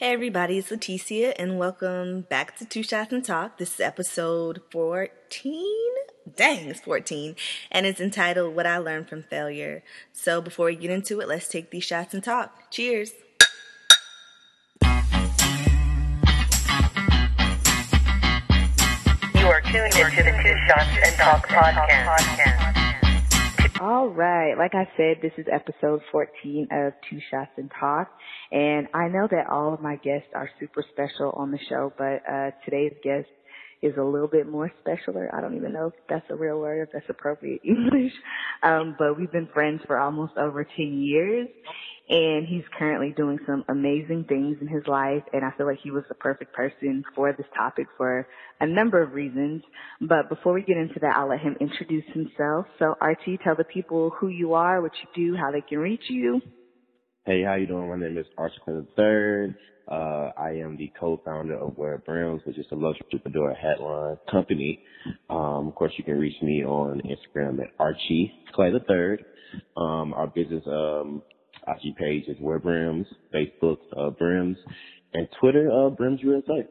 Hey everybody, it's Leticia and welcome back to Two Shots and Talk. This is episode 14. Dang, it's 14. And it's entitled What I Learned from Failure. So before we get into it, let's take these shots and talk. Cheers. You are tuned into the Two Shots and Talk podcast. All right. Like I said, this is episode 14 of Two Shots and Talk. And I know that all of my guests are super special on the show, but uh, today's guest is a little bit more specialer. I don't even know if that's a real word, if that's appropriate English. Um, but we've been friends for almost over 10 years and he's currently doing some amazing things in his life and I feel like he was the perfect person for this topic for a number of reasons. But before we get into that, I'll let him introduce himself. So Archie, tell the people who you are, what you do, how they can reach you. Hey, how you doing? My name is Archie Clinton III. Uh, I am the co-founder of Wear Brims, which is a luxury fedora headline company. Um, of course, you can reach me on Instagram at Archie Clay III. Um, our business um, IG page is Wear Brims, Facebook uh, Brims, and Twitter uh, Brims USA.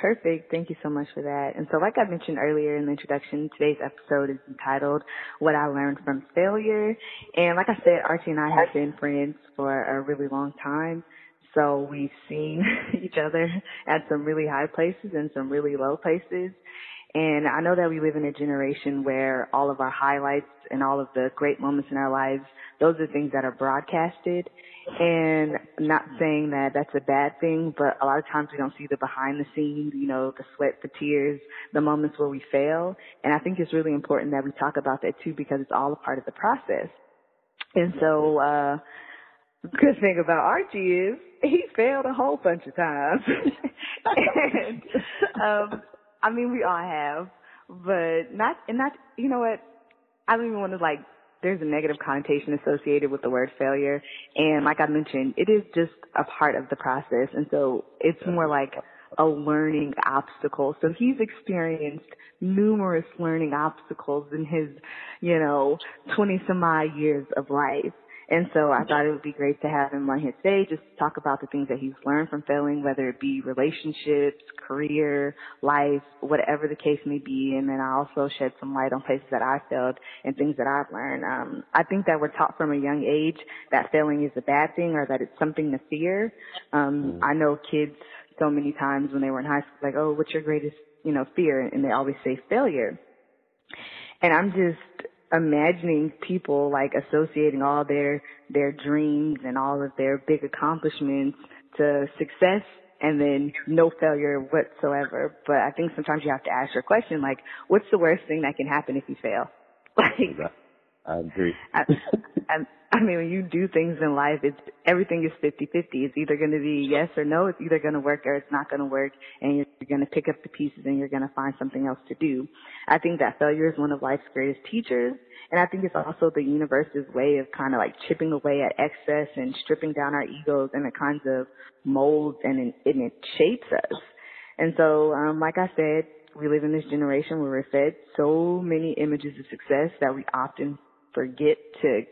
Perfect. Thank you so much for that. And so like I mentioned earlier in the introduction, today's episode is entitled What I Learned from Failure. And like I said, Archie and I have been friends for a really long time. So we've seen each other at some really high places and some really low places. And I know that we live in a generation where all of our highlights and all of the great moments in our lives, those are things that are broadcasted. And not saying that that's a bad thing, but a lot of times we don't see the behind the scenes, you know, the sweat, the tears, the moments where we fail. And I think it's really important that we talk about that too because it's all a part of the process. And so, uh, good thing about Archie is he failed a whole bunch of times. and, um, I mean, we all have, but not, and not, you know what? I don't even want to like, there's a negative connotation associated with the word failure. And like I mentioned, it is just a part of the process. And so it's more like a learning obstacle. So he's experienced numerous learning obstacles in his, you know, 20 some odd years of life. And so I thought it would be great to have him on his today just talk about the things that he's learned from failing, whether it be relationships, career, life, whatever the case may be. And then I also shed some light on places that I failed and things that I've learned. Um, I think that we're taught from a young age that failing is a bad thing or that it's something to fear. Um, I know kids so many times when they were in high school, like, oh, what's your greatest, you know, fear? And they always say failure. And I'm just, imagining people like associating all their their dreams and all of their big accomplishments to success and then no failure whatsoever. But I think sometimes you have to ask your question like, what's the worst thing that can happen if you fail? Like, I agree. I, I, I mean, when you do things in life, it's everything is 50-50. It's either going to be yes or no. It's either going to work or it's not going to work, and you're going to pick up the pieces and you're going to find something else to do. I think that failure is one of life's greatest teachers, and I think it's also the universe's way of kind of like chipping away at excess and stripping down our egos, and it kinds of molds and and it shapes us. And so, um, like I said, we live in this generation where we're fed so many images of success that we often forget to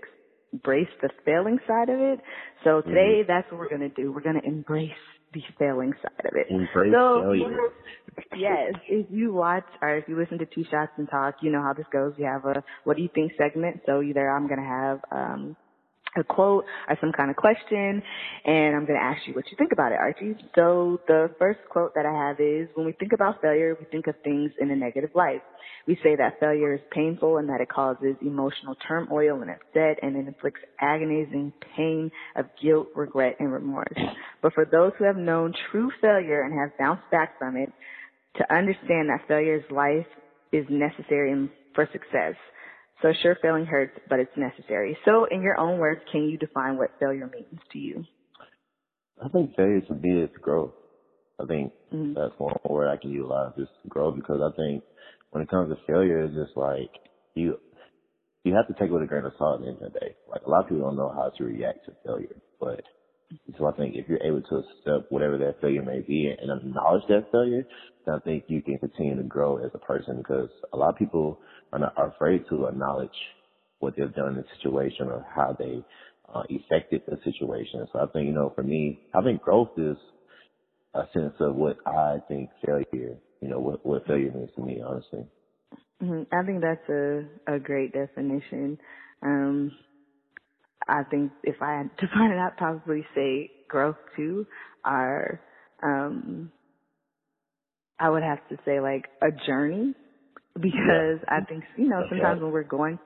embrace the failing side of it. So today, mm-hmm. that's what we're going to do. We're going to embrace the failing side of it. Embrace so, failure. yes, if you watch or if you listen to Two Shots and Talk, you know how this goes. We have a what do you think segment. So either I'm going to have um a quote or some kind of question and I'm going to ask you what you think about it, Archie. So the first quote that I have is when we think about failure, we think of things in a negative light. We say that failure is painful and that it causes emotional turmoil and upset and it inflicts agonizing pain of guilt, regret, and remorse. But for those who have known true failure and have bounced back from it, to understand that failure's life is necessary for success. So sure, failing hurts, but it's necessary. So in your own words, can you define what failure means to you? I think failure to me is growth. I think mm-hmm. that's one word I can utilize is growth because I think when it comes to failure, it's just like you you have to take it with a grain of salt at the end of the day. Like a lot of people don't know how to react to failure, but so I think if you're able to accept whatever that failure may be and acknowledge that failure, then I think you can continue to grow as a person because a lot of people are, not, are afraid to acknowledge what they've done in the situation or how they uh, affected the situation. So I think, you know, for me, I think growth is a sense of what I think failure, you know, what, what failure means to me, honestly. Mm-hmm. I think that's a, a great definition. Um, I think if I had to find it, I'd probably say growth too, are, um, I would have to say like a journey because yeah. I think, you know, sometimes okay. when we're going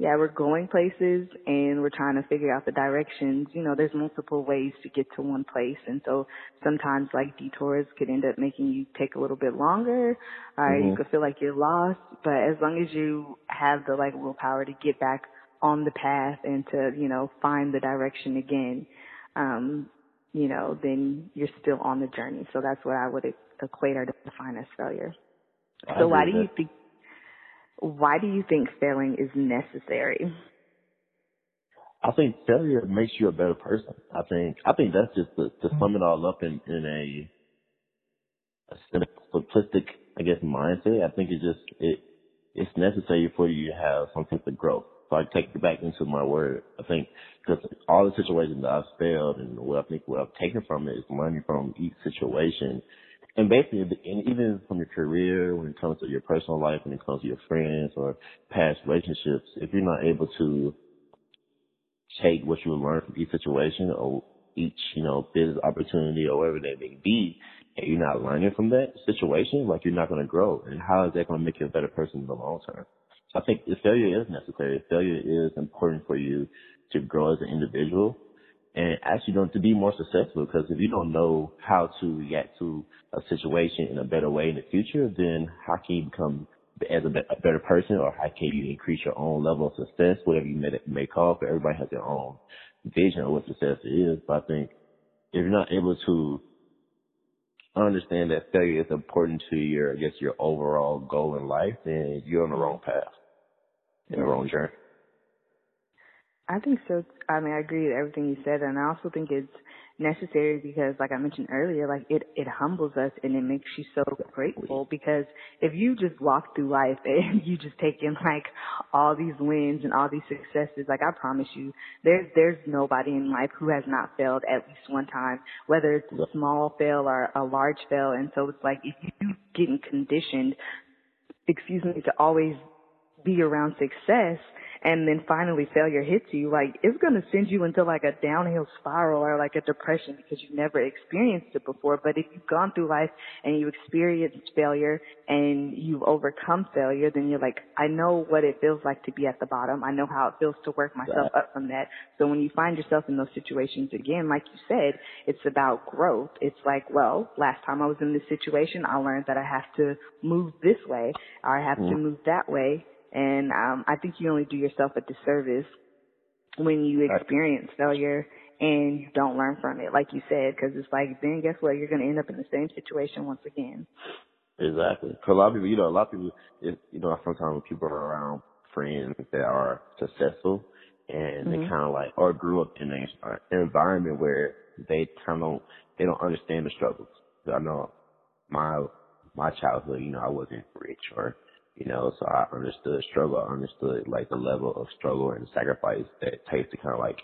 yeah, we're going places and we're trying to figure out the directions. You know, there's multiple ways to get to one place. And so sometimes like detours could end up making you take a little bit longer or mm-hmm. you could feel like you're lost. But as long as you have the like willpower to get back on the path and to, you know, find the direction again, um, you know, then you're still on the journey. So that's what I would equate or define as failure. I so why do you think why do you think failing is necessary? I think failure makes you a better person. I think I think that's just to, to sum it all up in in a, a simplistic, I guess, mindset. I think it just it it's necessary for you to have some type of growth. So I take it back into my word. I think because all the situations that I've failed and what I think what I've taken from it is learning from each situation and basically, and even from your career, when it comes to your personal life, when it comes to your friends or past relationships, if you're not able to take what you learn from each situation or each, you know, business opportunity or whatever that may be, and you're not learning from that situation, like you're not going to grow. And how is that going to make you a better person in the long term? I think failure is necessary. Failure is important for you to grow as an individual and actually to be more successful because if you don't know how to react to a situation in a better way in the future, then how can you become as a, a better person or how can you increase your own level of success, whatever you may, may call it. Everybody has their own vision of what success is. But I think if you're not able to understand that failure is important to your, I guess, your overall goal in life, then you're on the wrong path, in the wrong journey. I think so. I mean, I agree with everything you said, and I also think it's necessary because, like I mentioned earlier, like it it humbles us and it makes you so grateful. Because if you just walk through life and you just take in like all these wins and all these successes, like I promise you, there's there's nobody in life who has not failed at least one time, whether it's a small fail or a large fail. And so it's like if you getting conditioned, excuse me, to always be around success and then finally failure hits you, like it's going to send you into like a downhill spiral or like a depression because you've never experienced it before. But if you've gone through life and you experienced failure and you've overcome failure, then you're like, I know what it feels like to be at the bottom. I know how it feels to work myself up from that. So when you find yourself in those situations again, like you said, it's about growth. It's like, well, last time I was in this situation, I learned that I have to move this way or I have mm. to move that way and um, I think you only do yourself a disservice when you experience failure and you don't learn from it, like you said, because it's like then guess what? You're going to end up in the same situation once again. Exactly. Because a lot of people, you know, a lot of people, it, you know, sometimes when people are around friends that are successful and mm-hmm. they kind of like, or grew up in an environment where they kind of, they don't understand the struggles. I know my, my childhood, you know, I wasn't rich or you know, so I understood struggle. I understood like the level of struggle and sacrifice that it takes to kind of like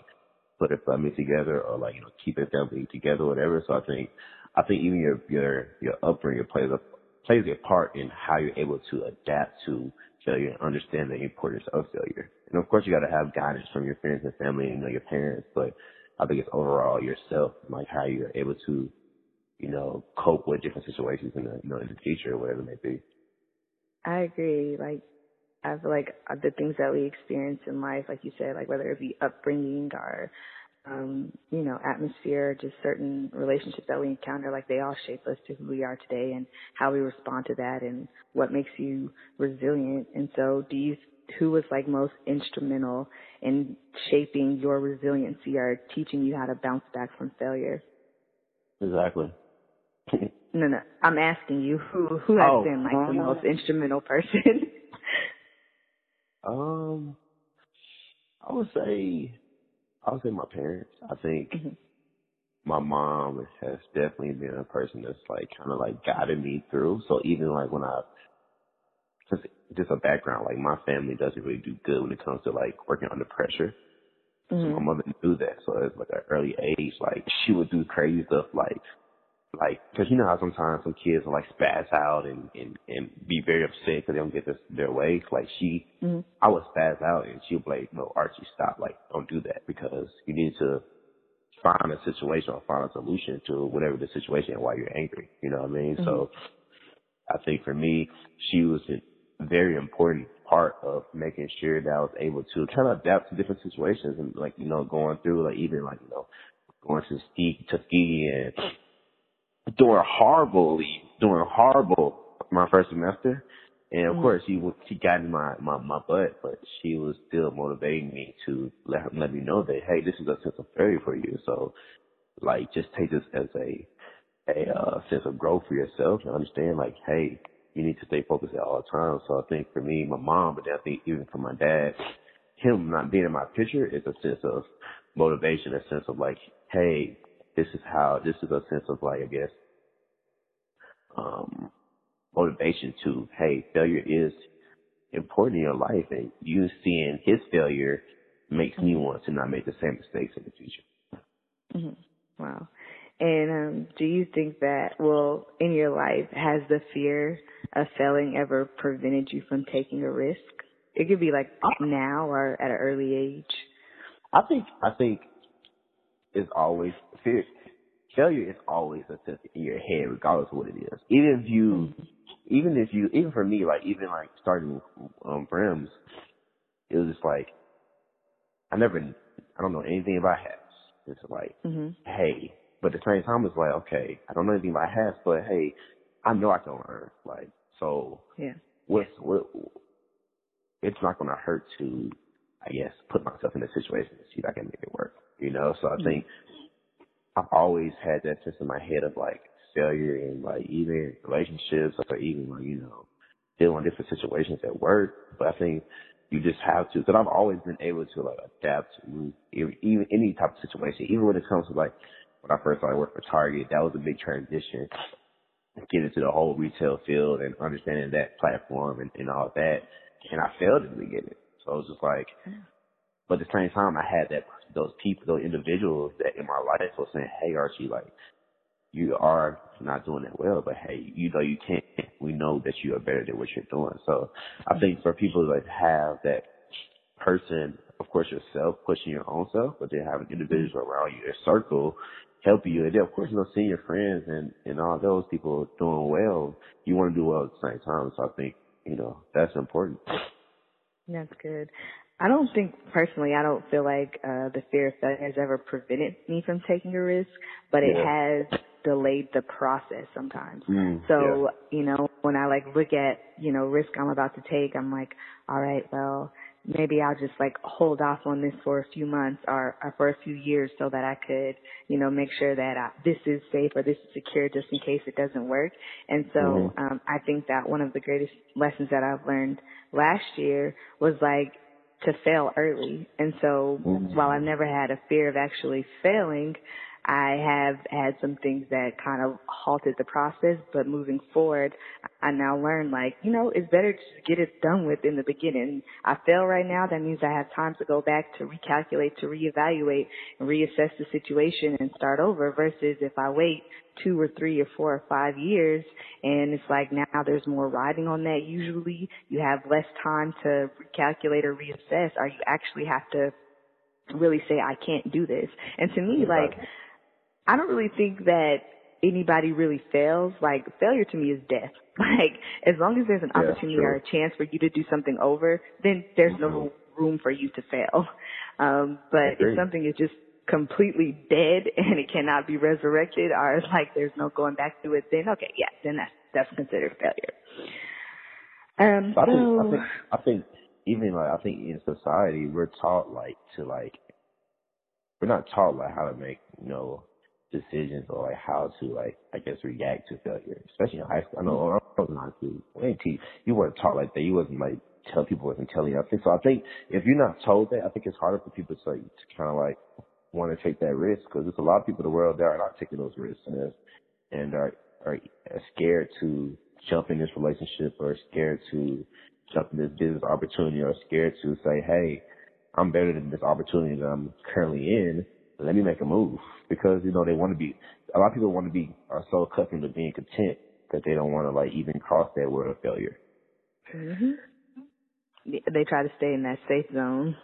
put a family together or like, you know, keep a family together whatever. So I think, I think even your, your, your upbringing plays a, plays a part in how you're able to adapt to failure and understand the importance of failure. And of course you got to have guidance from your friends and family and you know, your parents, but I think it's overall yourself, like how you're able to, you know, cope with different situations in the, you know, in the future or whatever it may be. I agree. Like, I feel like the things that we experience in life, like you said, like whether it be upbringing or, um, you know, atmosphere, just certain relationships that we encounter, like they all shape us to who we are today and how we respond to that and what makes you resilient. And so do you, who was like most instrumental in shaping your resiliency or teaching you how to bounce back from failure? Exactly. No, no. I'm asking you who who has oh, been like the most instrumental person. um, I would say, I would say my parents. I think mm-hmm. my mom has definitely been a person that's like kind of like guided me through. So even like when I, just just a background, like my family doesn't really do good when it comes to like working under pressure. Mm-hmm. So my mother knew that. So it's like an early age, like she would do crazy stuff like, like, cause you know how sometimes some kids will like spaz out and, and, and be very upset cause they don't get this, their way. Like she, mm-hmm. I would spaz out and she would be like, no, Archie, stop. Like, don't do that because you need to find a situation or find a solution to whatever the situation and why you're angry. You know what I mean? Mm-hmm. So I think for me, she was a very important part of making sure that I was able to kind of adapt to different situations and like, you know, going through like even like, you know, going to Tuskegee and doing horribly, doing horrible my first semester. And of mm-hmm. course, she she got in my, my my butt, but she was still motivating me to let her, let me know that hey, this is a sense of failure for you. So, like, just take this as a a uh, sense of growth for yourself and understand like, hey, you need to stay focused at all times. So I think for me, my mom, but I think even for my dad, him not being in my picture is a sense of motivation, a sense of like, hey, this is how, this is a sense of like, I guess, um, motivation to, hey, failure is important in your life and you seeing his failure makes me want to not make the same mistakes in the future. Mm-hmm. Wow. And um, do you think that, well, in your life, has the fear of failing ever prevented you from taking a risk? It could be like now or at an early age. I think I think it's always fear. Failure is always a sense in your head, regardless of what it is. Even if you, even if you, even for me, like even like starting um Brims, it was just like I never, I don't know anything about hats. It's like, mm-hmm. hey, but at the same time, it's like, okay, I don't know anything about hats, but hey, I know I can learn. Like, so yeah, what's what? It's not going to hurt to, I guess, put myself in a situation to see if I can make it work. You know, so I mm-hmm. think I've always had that sense in my head of like failure and like even relationships or even like you know dealing with different situations at work. But I think you just have to. Because I've always been able to like adapt to even, any type of situation, even when it comes to like when I first started working for Target, that was a big transition. Get into the whole retail field and understanding that platform and, and all that. And I failed in the beginning. So it was just like, but at the same time, I had that, those people, those individuals that in my life were saying, Hey Archie, like, you are not doing it well, but hey, you know you can't. We know that you are better than what you're doing. So I think for people that have that person, of course yourself pushing your own self, but then having individuals mm-hmm. around you, a circle help you. And then of course, you know, seeing your friends and, and all those people doing well, you want to do well at the same time. So I think, you know, that's important. That's good. I don't think personally, I don't feel like uh the fear of failure has ever prevented me from taking a risk, but it yeah. has delayed the process sometimes. Mm, so, yeah. you know, when I like look at, you know, risk I'm about to take, I'm like, all right, well, maybe I'll just like hold off on this for a few months or, or for a few years so that I could, you know, make sure that I, this is safe or this is secure just in case it doesn't work. And so, mm-hmm. um, I think that one of the greatest lessons that I've learned last year was like to fail early. And so mm-hmm. while I've never had a fear of actually failing, I have had some things that kind of halted the process, but moving forward, I now learn like, you know, it's better to get it done with in the beginning. I fail right now, that means I have time to go back to recalculate, to reevaluate and reassess the situation and start over versus if I wait two or three or four or five years and it's like now there's more riding on that usually you have less time to recalculate or reassess or you actually have to really say I can't do this. And to me, like, I don't really think that anybody really fails. Like failure to me is death. Like as long as there's an yeah, opportunity or a chance for you to do something over, then there's mm-hmm. no room for you to fail. Um, but if something is just completely dead and it cannot be resurrected or like there's no going back to it, then okay, yeah, then that's that's considered failure. Um, so I think I think I think even like I think in society we're taught like to like we're not taught like how to make you know decisions or like how to like I guess react to failure, especially in high school. I know mm-hmm. I was in high school. When you weren't taught like that. You wasn't like tell people wasn't telling you. I think so. I think if you're not told that, I think it's harder for people to like to kind of like want to take that risk because there's a lot of people in the world that are not taking those risks and and are are scared to jump in this relationship or scared to jump in this business opportunity or scared to say, hey, I'm better than this opportunity that I'm currently in. Let me make a move because you know they want to be. A lot of people want to be are so accustomed to being content that they don't want to like even cross that word of failure. hmm They try to stay in that safe zone.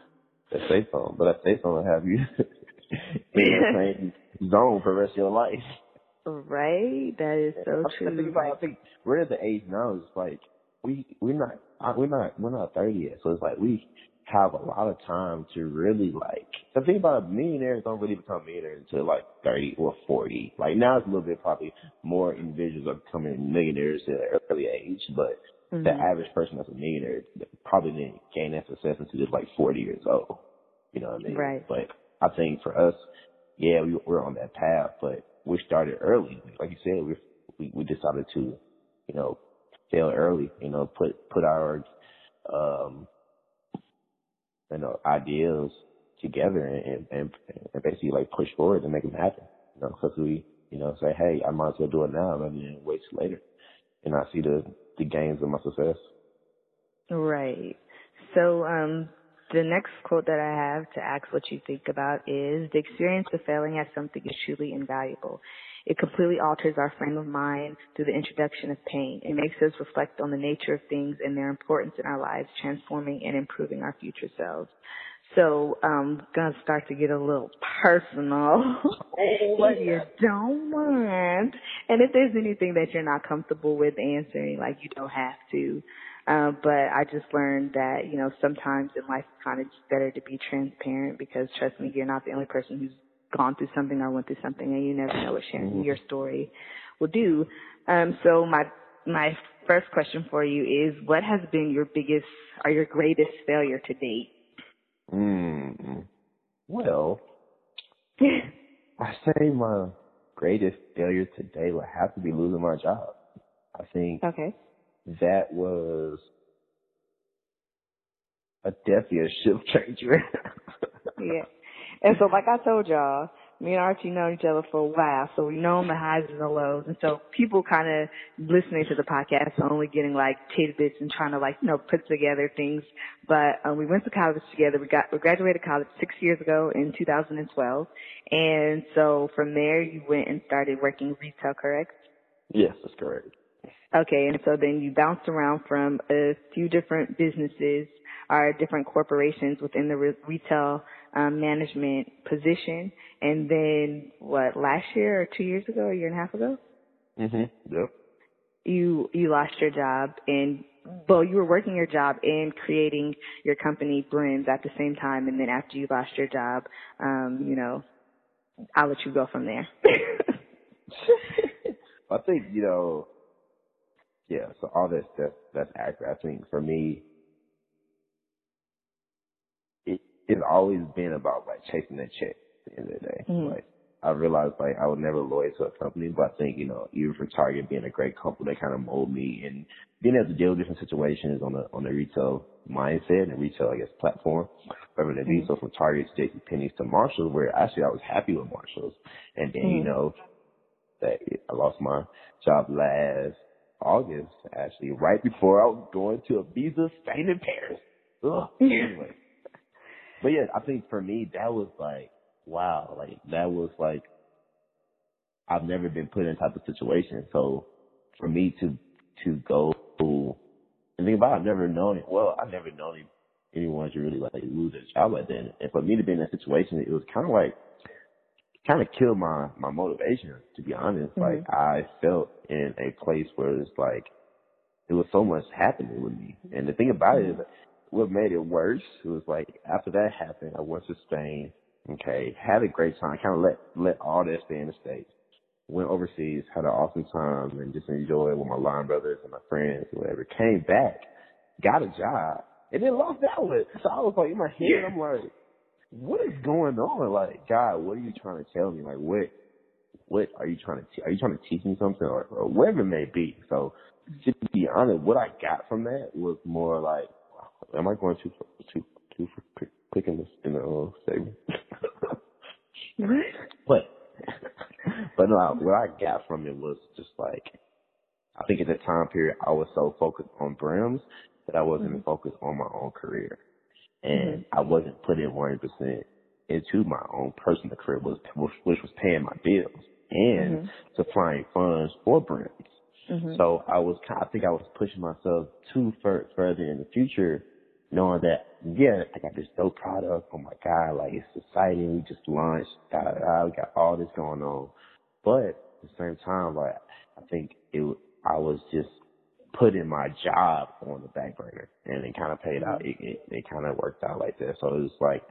That safe zone, but that safe zone will have you in the same zone for the rest of your life. Right, that is so I true. think about, I think we're at the age now. It's like we we're not we're not we're not thirty yet, so it's like we have a lot of time to really like. The thing about it, millionaires don't really become millionaires until like thirty or forty. Like now it's a little bit probably more individuals are becoming millionaires at an early age, but Mhm. the average person that's a millionaire probably didn't gain that success until just like forty years old. You know what I mean? Right. But I think for us, yeah, we, we're on that path, but we started early. Like you said, we we, we decided to, you know, fail early. You know, put put our um, know, ideas together and and, and basically like push forward and make them happen. You know, because we, you know, say, hey, I might as well do it now rather than wait till later, and I see the the gains of my success. Right. So, um, the next quote that I have to ask what you think about is the experience of failing at something is truly invaluable. It completely alters our frame of mind through the introduction of pain. It makes us reflect on the nature of things and their importance in our lives, transforming and improving our future selves. So I'm gonna start to get a little personal. if you don't mind. And if there's anything that you're not comfortable with answering, like you don't have to. Um, but I just learned that, you know, sometimes in life it's kind of better to be transparent because trust me, you're not the only person who's gone through something or went through something and you never know what sharing your story will do. Um, so my, my first question for you is what has been your biggest or your greatest failure to date? Mm. Well, I say my greatest failure today would have to be losing my job. I think okay. that was a definitely a shift changer. Yeah. And so like I told y'all, me and Archie know each other for a while, so we know the highs and the lows. And so people kind of listening to the podcast are only getting like tidbits and trying to like, you know, put together things. But um, we went to college together. We got, we graduated college six years ago in 2012. And so from there you went and started working retail, correct? yes, that's correct. Okay, and so then you bounced around from a few different businesses or different corporations within the re- retail um, management position, and then what? Last year or two years ago, a year and a half ago, Mhm. Yep. you you lost your job, and well, you were working your job and creating your company Brims at the same time, and then after you lost your job, um, you know, I'll let you go from there. I think you know. Yeah. So all this that's that's accurate. I think for me, it it's always been about like chasing that check at the end of the day. Mhm. Like I realized like I would never loyal to a company, but I think, you know, even for Target being a great company, they kind of mold me and being able to deal with different situations on the on the retail mindset and retail I guess platform, whatever they be. Mhm. So from Target to JC Penney's to Marshalls where actually I was happy with Marshalls. And then, you Mhm. know, that I lost my job last August, actually, right before I was going to a visa Spain in Paris. Ugh. Anyway. But yeah, I think for me that was like wow, like that was like I've never been put in that type of situation. So for me to to go and think about it, I've never known it. Well, I've never known anyone to really like lose their job like that. And for me to be in that situation, it was kind of like kind of killed my my motivation. To be honest, Mhm. like I felt in a place where it's like it was so much happening with me. And the thing about it is, what made it worse was like after that happened, I went to Spain. Okay, had a great time. Kind of let let all that stay in the states. Went overseas, had an awesome time, and just enjoyed with my line brothers and my friends, whatever. Came back, got a job, and then lost that one. So I was like in my head, I'm like, what is going on? Like, God, what are you trying to tell me? Like, what, what are you trying to, te- are you trying to teach me something or, or whatever it may be? So, to be honest, what I got from that was more like, am I going too, too, too quick, quick in this, in the uh, segment? but, but no, what I got from it was just like, I think at the time period, I was so focused on brims that I wasn't focused on my own career. and mm-hmm. I wasn't putting 100% into my own personal career, was, which was paying my bills and mm-hmm. supplying funds for Brims. Mm-hmm. So I was, I think I was pushing myself too fur- further in the future, knowing that, yeah, I got this dope product. Oh my God, like it's exciting. We just launched, da, da, da, we got all this going on. But at the same time, like, I think it, I was just putting my job on the back burner and it kind of paid out. Mm-hmm. It, it, it kind of worked out like that. So it was like,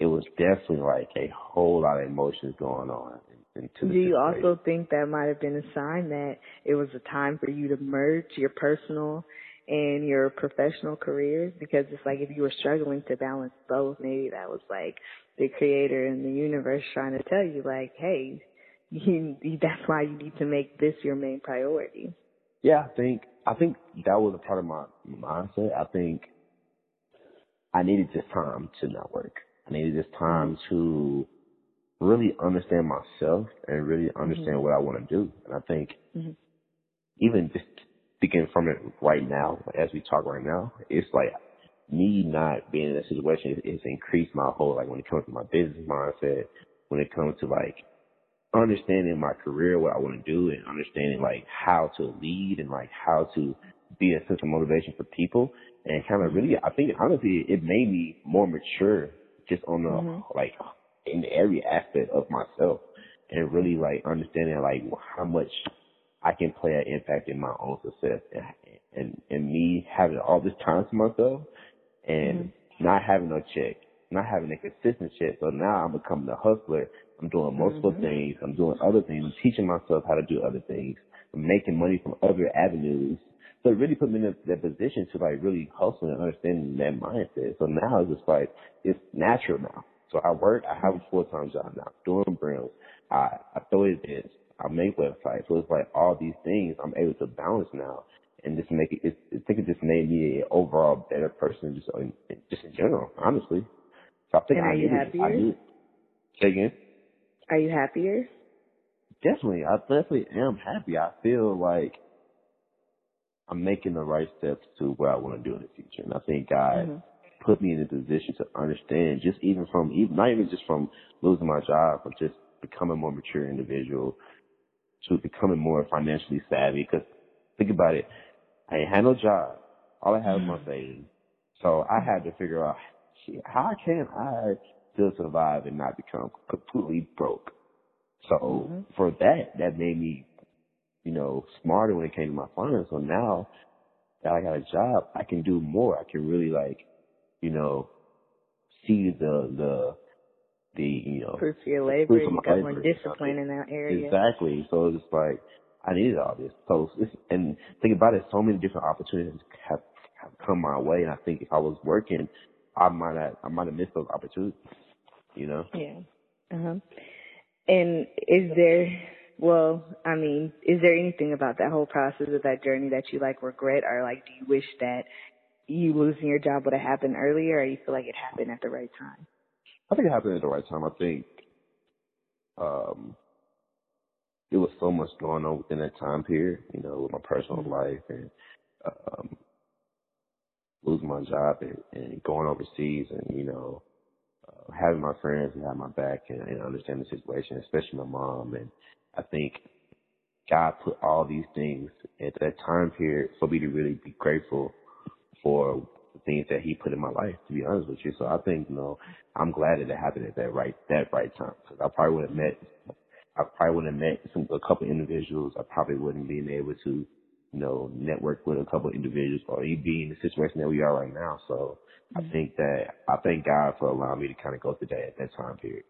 it was definitely like a whole lot of emotions going on. Do you also think that might have been a sign that it was a time for you to merge your personal and your professional careers? Because it's like if you were struggling to balance both, maybe that was like the creator and the universe trying to tell you like, hey, you, that's why you need to make this your main priority. Yeah, I think I think that was a part of my mindset. I think I needed this time to not work. I needed this time to really understand myself and really understand mm-hmm. what I want to do. And I think mm-hmm. even just speaking from it right now, as we talk right now, it's like me not being in that situation is, is increased my whole like when it comes to my business mindset, when it comes to like understanding my career, what I want to do, and understanding like how to lead and like how to be a sense of motivation for people, and kind of really, I think honestly, it made me more mature just on the mm-hmm. like in every aspect of myself, and really like understanding like how much I can play an impact in my own success, and and, and me having all this time to myself, and mm-hmm. not having no check, not having a consistent check. So now I'm becoming a hustler I'm doing multiple mm-hmm. things. I'm doing other things. I'm teaching myself how to do other things. I'm making money from other avenues. So it really put me in that, position to like really hustle and understanding that mindset. So now it's just like, it's natural now. So I work, I have a full-time job now, doing Brims. I, I throw events. I make websites. So it's like all these things I'm able to balance now and just make it, it I think it just made me an overall better person just in, just in general, honestly. So I think and are I you happier? I Say again? Are you happier? Definitely. I definitely am happy. I feel like I'm making the right steps to what I want to do in the future. And I think God mm-hmm. put me in a position to understand just even from, even, not even just from losing my job, but just becoming a more mature individual to becoming more financially savvy. Cause think about it. I ain't had no job. All I had was my mm-hmm. savings. So I had to figure out how can I still survive and not become completely broke. So mm-hmm. for that, that made me, you know, smarter when it came to my finance. So now that I got a job, I can do more. I can really like, you know, see the, the, the, you know, proof of your labor, you got more discipline in that area. Exactly. So it's like, I needed all this. So, and think about it, so many different opportunities have, have come my way. And I think if I was working, I might have, I might have missed those opportunities you know? Yeah. Uh huh. And is there, well, I mean, is there anything about that whole process of that journey that you like regret or like do you wish that you losing your job would have happened earlier or you feel like it happened at the right time? I think it happened at the right time. I think, um, there was so much going on within that time period, you know, with my personal mm-hmm. life and, um, losing my job and, and going overseas and, you know, having my friends and have my back and, and understand the situation, especially my mom. And I think God put all these things at that time period for me to really be grateful for things that He put in my life. To be honest with you, so I think you know I'm glad that it happened at that right that right time because I probably would have met I probably would have met some a couple individuals. I probably wouldn't been able to you know network with a couple individuals or even be in the situation that we are right now. So I mm-hmm. think that I thank God for allowing me to kind of go through that at that time period,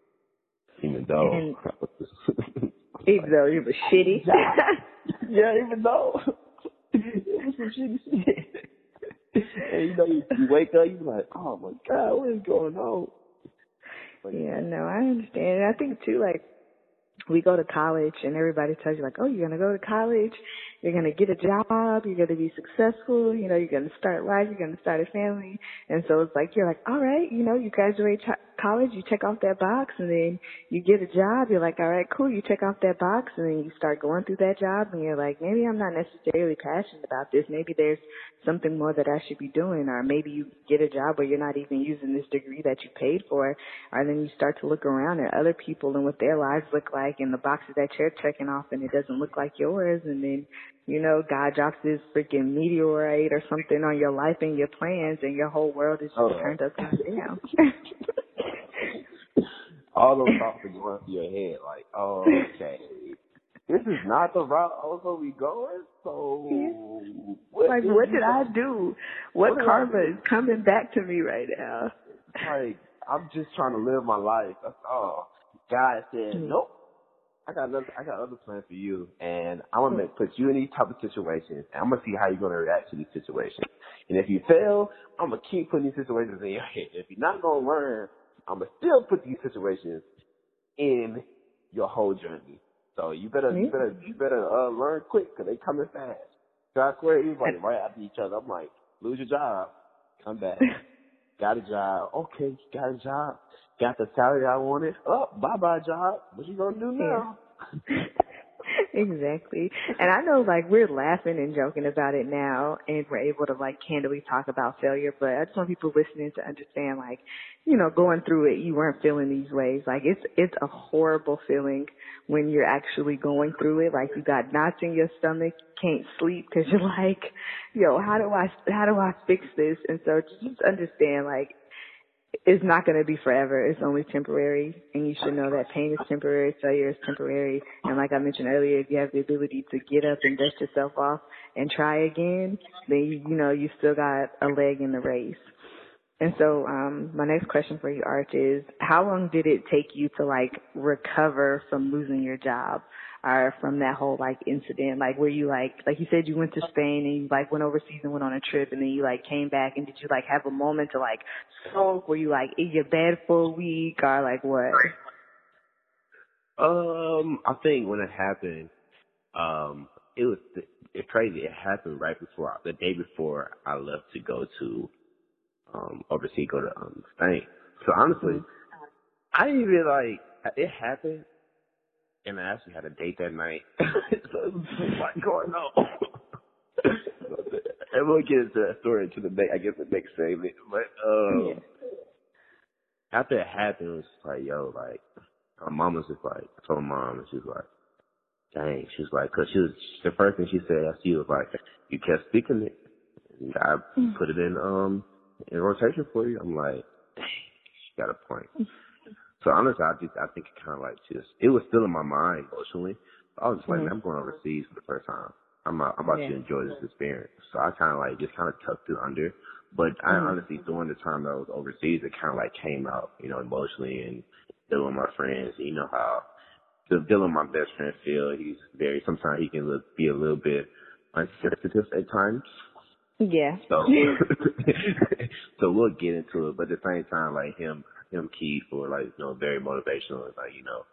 even though and, even though it was shitty. yeah, even though it was some shitty shit. And you know, you, you wake up, you're like, oh my God, what is going on? Yeah, no, I understand. And I think too, like we go to college and everybody tells you like, oh, you're going to go to college, you're going to get a job, you're going to be successful, you know, you're going to start life, you're going to start a family. And so it's like, you're like, all right, you know, you graduate college, you check off that box, and then you get a job. You're like, all right, cool. You check off that box, and then you start going through that job, and you're like, maybe I'm not necessarily passionate about this. Maybe there's something more that I should be doing, or maybe you get a job where you're not even using this degree that you paid for, or then you start to look around at other people and what their lives look like, and the boxes that you're checking off, and it doesn't look like yours, and then you know, God drops this freaking meteorite or something on your life and your plans, and your whole world is just oh. turned upside down. All those thoughts are going through your head, like, oh, okay, this is not the route also we going to So, yeah. what like, what did I do? What, what karma is coming back to me right now? Like, I'm just trying to live my life. That's all. God said, mm-hmm. nope I got another, I got other plans for you, and I'm gonna make, put you in these type of situations, and I'm gonna see how you're gonna react to these situations. And if you fail, I'm gonna keep putting these situations in your head. If you're not gonna learn, I'm gonna still put these situations in your whole journey. So you better, mm-hmm. you better, you better uh, learn quick, cause they coming fast. So I swear, everybody right after each other. I'm like, lose your job, come back. got a job. Okay, got a job got the salary I wanted. Oh, bye bye job. What you gonna do now? exactly. And I know like we're laughing and joking about it now and we're able to like candidly talk about failure, but I just want people listening to understand like, you know, going through it, you weren't feeling these ways. Like it's, it's a horrible feeling when you're actually going through it. Like you got knots in your stomach, can't sleep because you're like, yo, how do I, how do I fix this? And so just understand like it's not going to be forever. It's only temporary, and you should know that pain is temporary, failure is temporary. And like I mentioned earlier, if you have the ability to get up and dust yourself off and try again, then you, you know you still got a leg in the race. And so, um, my next question for you, Arch, is how long did it take you to like recover from losing your job? or from that whole like incident? Like where you like like you said you went to Spain and you like went overseas and went on a trip and then you like came back and did you like have a moment to like soak? Were you like in your bed for a week or like what? Um, I think when it happened, um, it was it's crazy. It happened right before the day before I left to go to um overseas, go to um Spain. So honestly, mm-hmm. I didn't even like it happened and I actually had a date that night. so it like going on. and we'll get into that story to the next, I guess the next segment. But um, yeah. after it happened, it was like, yo, like my mom was just like, I told my mom, and she was like, dang, she was like, cause she was the first thing she said, she was like, you kept speaking it, and I mm. put it in um in rotation for you. I'm like, dang, she got a point. So honestly, I just I think it kind of like just it was still in my mind emotionally. I was just like, mm-hmm. man, I'm going overseas for the first time. I'm uh, I'm about yeah. to enjoy this experience. So I kind of like just kind of tucked it under. But I mm-hmm. honestly, during the time that I was overseas, it kind of like came out, you know, emotionally and dealing with my friends. You know how the dealing with my best friend Phil. He's very sometimes he can look, be a little bit unsensitive at times. Yeah. So so we'll get into it, but at the same time, like him him key for like you know very motivational and like you know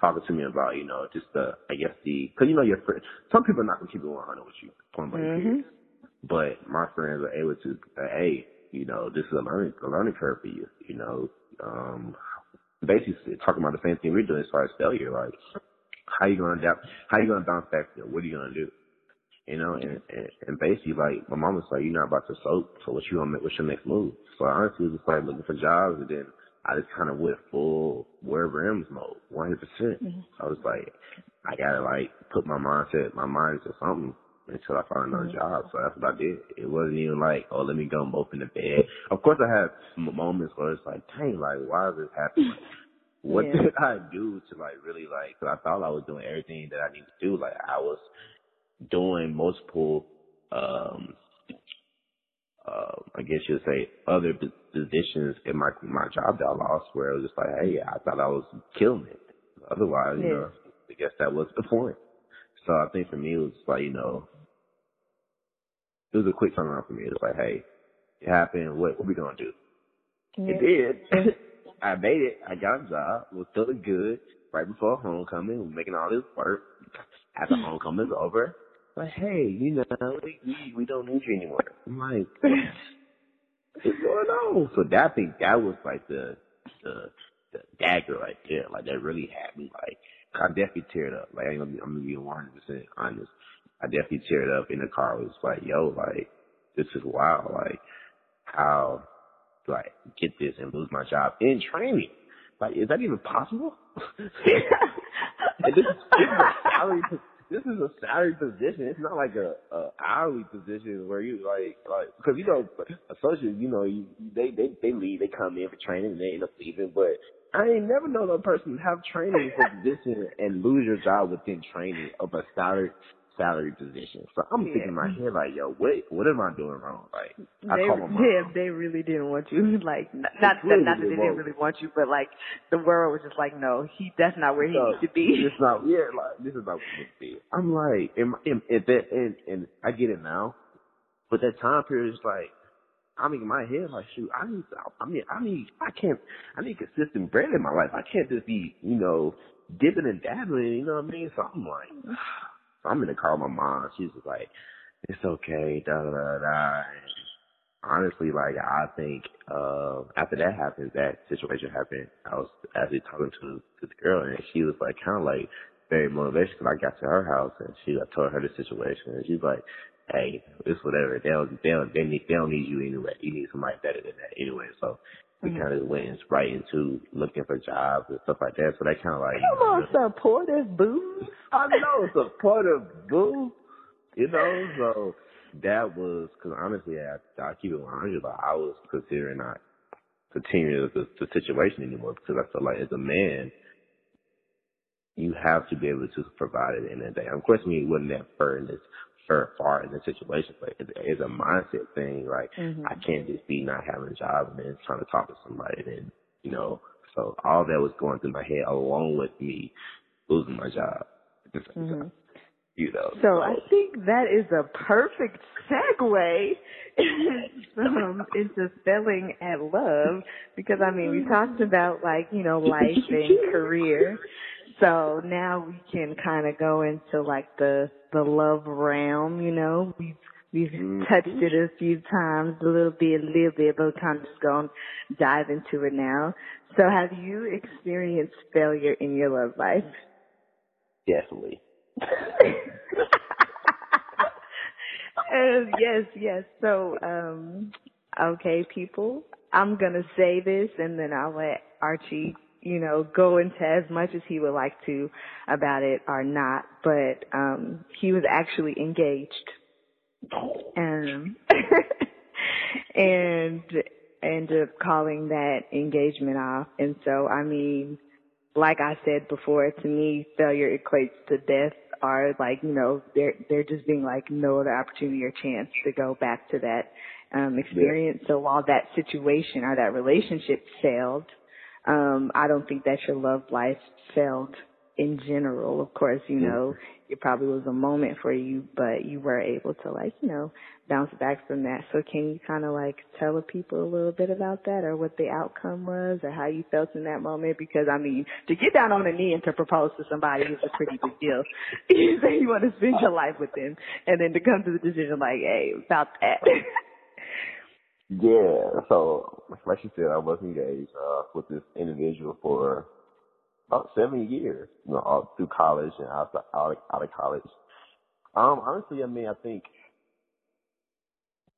talking to me about you know just the I guess the because you know your friends some people are not gonna keep it 100 with you point blank mm-hmm. but my friends are able to uh, hey you know this is a learning a learning curve for you you know um basically talking about the same thing we're doing as far as failure like how you gonna adapt how you gonna bounce back what are you gonna do you know, and, and, and basically like my mom was like, You're not about to soak, so what you gonna make what's your next move? So I honestly was just like looking for jobs and then I just kind of went full Wear Brims mode, 100%. percent mm hmm I was like, I gotta like put my mindset, my mind to something until I found another mm-hmm. job. So that's what I did. It wasn't even like, oh, let me go mope in the bed. Of course, I had moments where it's like, dang, like, why is this happening? what yeah. did I do to like really like? Cause I thought I was doing everything that I needed to do. Like I was doing multiple um uh, I guess you'd say other positions in my my job that I lost where it was just like, hey, I thought I was killing it. Otherwise, yeah. you know, I guess that was the point. So I think for me it was like, you know, it was a quick turnaround for me. It was like, hey, it happened. What what we gonna do? Yeah. It did. I made it. I got a job. Was feeling good. Right before homecoming, we're making all this work. After homecoming's over, like, hey, you know, we, we, we don't need you anymore. I'm like, what's going on? So that, I think that was like the, the the dagger right there. Like that really had me like I definitely teared up. Like I'm gonna be, I'm gonna be 100 percent honest. I definitely teared up in the car. It was like, yo, like this is wild. Like how do I get this and lose my job in training? Like, is that even possible? this, this, is a salary. This is a salary position. It's not like a, a hourly position where you like like because you know associates. You know, you, they they they leave. They come in for training and they end up leaving. But I ain't never known a person have training for position and lose your job within training of a salary salary position. So I'm yeah. thinking in my head like, yo, what what am I doing wrong? Like I they, call my mom. They, they really didn't want you. Like not not that, not that they didn't really want you, but like the world was just like, no, he that's not where he no, needs to be. It's not yeah, like this is not where he needs to be. I'm like, am, am, am that and and I get it now, but that time period is like. I mean, in my head, like, shoot, I need, I mean, I need, I can't, I need consistent bread in my life. I can't just be, you know, dipping and dabbling, you know what I mean? So I'm like, I'm gonna call my mom. She's just like, it's okay, da da da da. Honestly, like I think uh after that happened, that situation happened. I was actually talking to to the girl, and she was like kind of like very motivational. Cause I got to her house, and she I told her the situation, and she's like, "Hey, it's whatever. They don't they don't they, need, they don't need you anyway. You need somebody better than that anyway." So we kind of went right into looking for jobs and stuff like that. So that kind of like come on, supportive boo. I know supportive boo. You know, so that was because honestly, I, I keep it 100, but I was considering not continuing the, the situation anymore because I feel like as a man, you have to be able to provide it in that day. Of course, me wasn't that far this far in the situation, but it's, it's a mindset thing. Like mm-hmm. I can't just be not having a job and then trying to talk to somebody and you know. So all that was going through my head along with me losing my job. Mm-hmm. You know. So, so I think that is a perfect segue um, into failing at love because I mean we talked about like you know life and career. So now we can kind of go into like the the love realm. You know, we've we've mm-hmm. touched it a few times, a little bit, a little bit, but of just going to dive into it now. So, have you experienced failure in your love life? Definitely. uh, yes, yes. So, um, okay, people, I'm gonna say this, and then I'll let Archie you know, go into as much as he would like to about it or not, but um he was actually engaged. Um and ended up calling that engagement off. And so I mean, like I said before, to me failure equates to death or like, you know, there there just being like no other opportunity or chance to go back to that um experience. Yeah. So while that situation or that relationship failed, um, I don't think that your love life failed in general. Of course, you know, it probably was a moment for you, but you were able to like, you know, bounce back from that. So can you kind of like tell the people a little bit about that or what the outcome was or how you felt in that moment? Because I mean, to get down on a knee and to propose to somebody is a pretty big deal. you say you want to spend your life with them and then to come to the decision like, hey, about that. Yeah, so like you said, I was engaged uh, with this individual for about seven years, you know, all through college and out of, out of college. Um, honestly, I mean, I think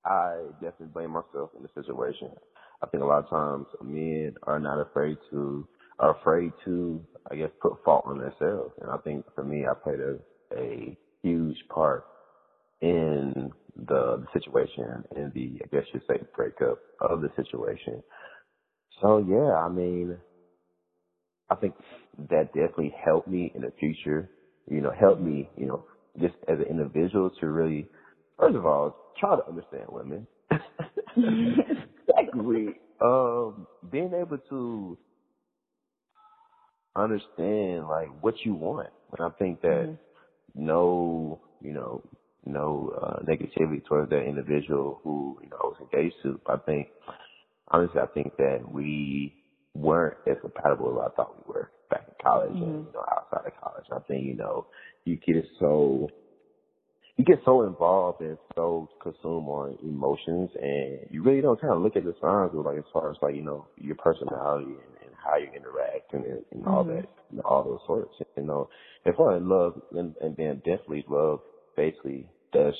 I definitely blame myself in the situation. I think a lot of times men are not afraid to, are afraid to, I guess, put fault on themselves. And I think for me, I played a, a huge part in the, the situation and the, I guess you'd say, breakup of the situation. So yeah, I mean, I think that definitely helped me in the future. You know, helped me, you know, just as an individual to really, first of all, try to understand women. Secondly, um, being able to understand like what you want. And I think that mm-hmm. no, you know, no uh, negativity towards that individual who you know I was engaged to. I think honestly, I think that we weren't as compatible as I thought we were back in college mm-hmm. and you know outside of college. I think you know you get so you get so involved and so consumed on emotions, and you really don't kind of look at the signs of like as far as like you know your personality and, and how you interact and, and, and all mm-hmm. that, and all those sorts. You know, as far as love, and, and then definitely love basically does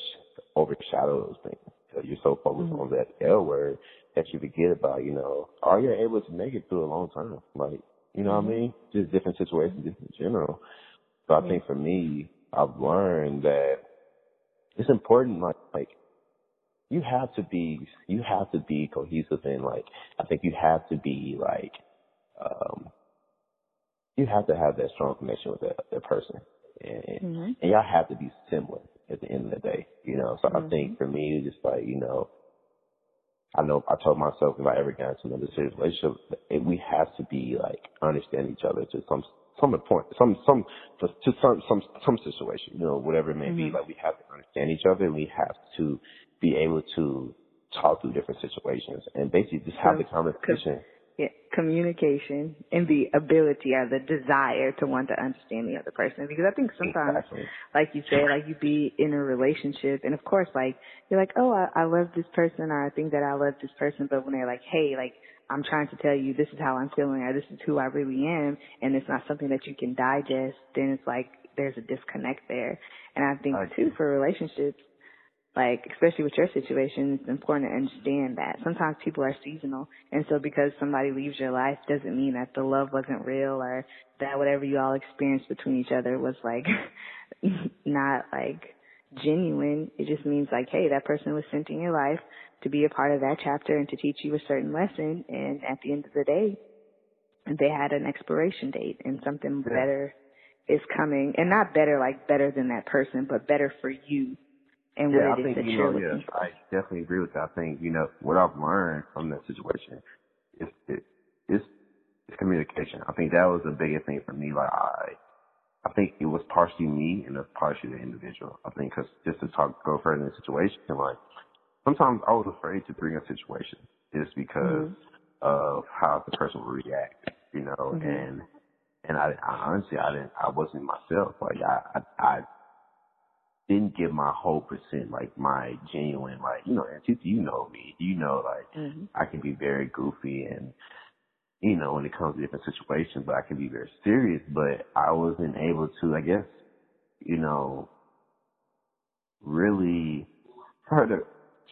overshadow those things. Because you're so focused mm-hmm. on that L word that you forget about, you know, are you able to make it through a long time? Like, you know mm-hmm. what I mm-hmm. mean? Just different situations, just in general. So I think for me, I've learned that it's important, like, like you have to be you have to be cohesive and like I think you have to be like um you have to have that strong connection with that, that person and mm-hmm. and y'all have to be similar at the end of the day you know so mm-hmm. I think for me it's just like you know I know I told myself if I ever got into another serious relationship it, we have to be like understand each other to some some point some some to some some some situation you know whatever it may mm-hmm. be like we have to understand each other and we have to be able to talk through different situations and basically just have the conversation. Yeah, communication and the ability or the desire to want to understand the other person. Because I think sometimes, exactly. like you say, like you be in a relationship and of course, like you're like, oh, I, I love this person or I think that I love this person. But when they're like, hey, like I'm trying to tell you this is how I'm feeling or this is who I really am and it's not something that you can digest, then it's like there's a disconnect there. And I think too for relationships, like especially with your situation, it's important to understand that. Sometimes people are seasonal, and so because somebody leaves your life doesn't mean that the love wasn't real or that whatever you all experienced between each other was like not like genuine. It just means like, hey, that person was sent in your life to be a part of that chapter and to teach you a certain lesson, and at the end of the day, they had an expiration date, and something better is coming, and not better like better than that person, but better for you and yeah, what I think, that you know, yeah, I definitely agree with that. I think, you know, what I've learned from that situation is, it, it's, it's communication. I think that was the biggest thing for me. Like, I, I think it was partially me and it was partially the individual. I think cause just to talk, go further in the situation, like, sometimes I was afraid to bring a situation just because mm-hmm. of how the person would react, you know, mm-hmm. and, and I, I honestly, I didn't, I wasn't myself. Like, I, I, I didn't give my whole percent, like my genuine, like, you know, and you know me, you know, like, mm-hmm. I can be very goofy and, you know, when it comes to different situations, but I can be very serious, but I wasn't able to, I guess, you know, really, for the,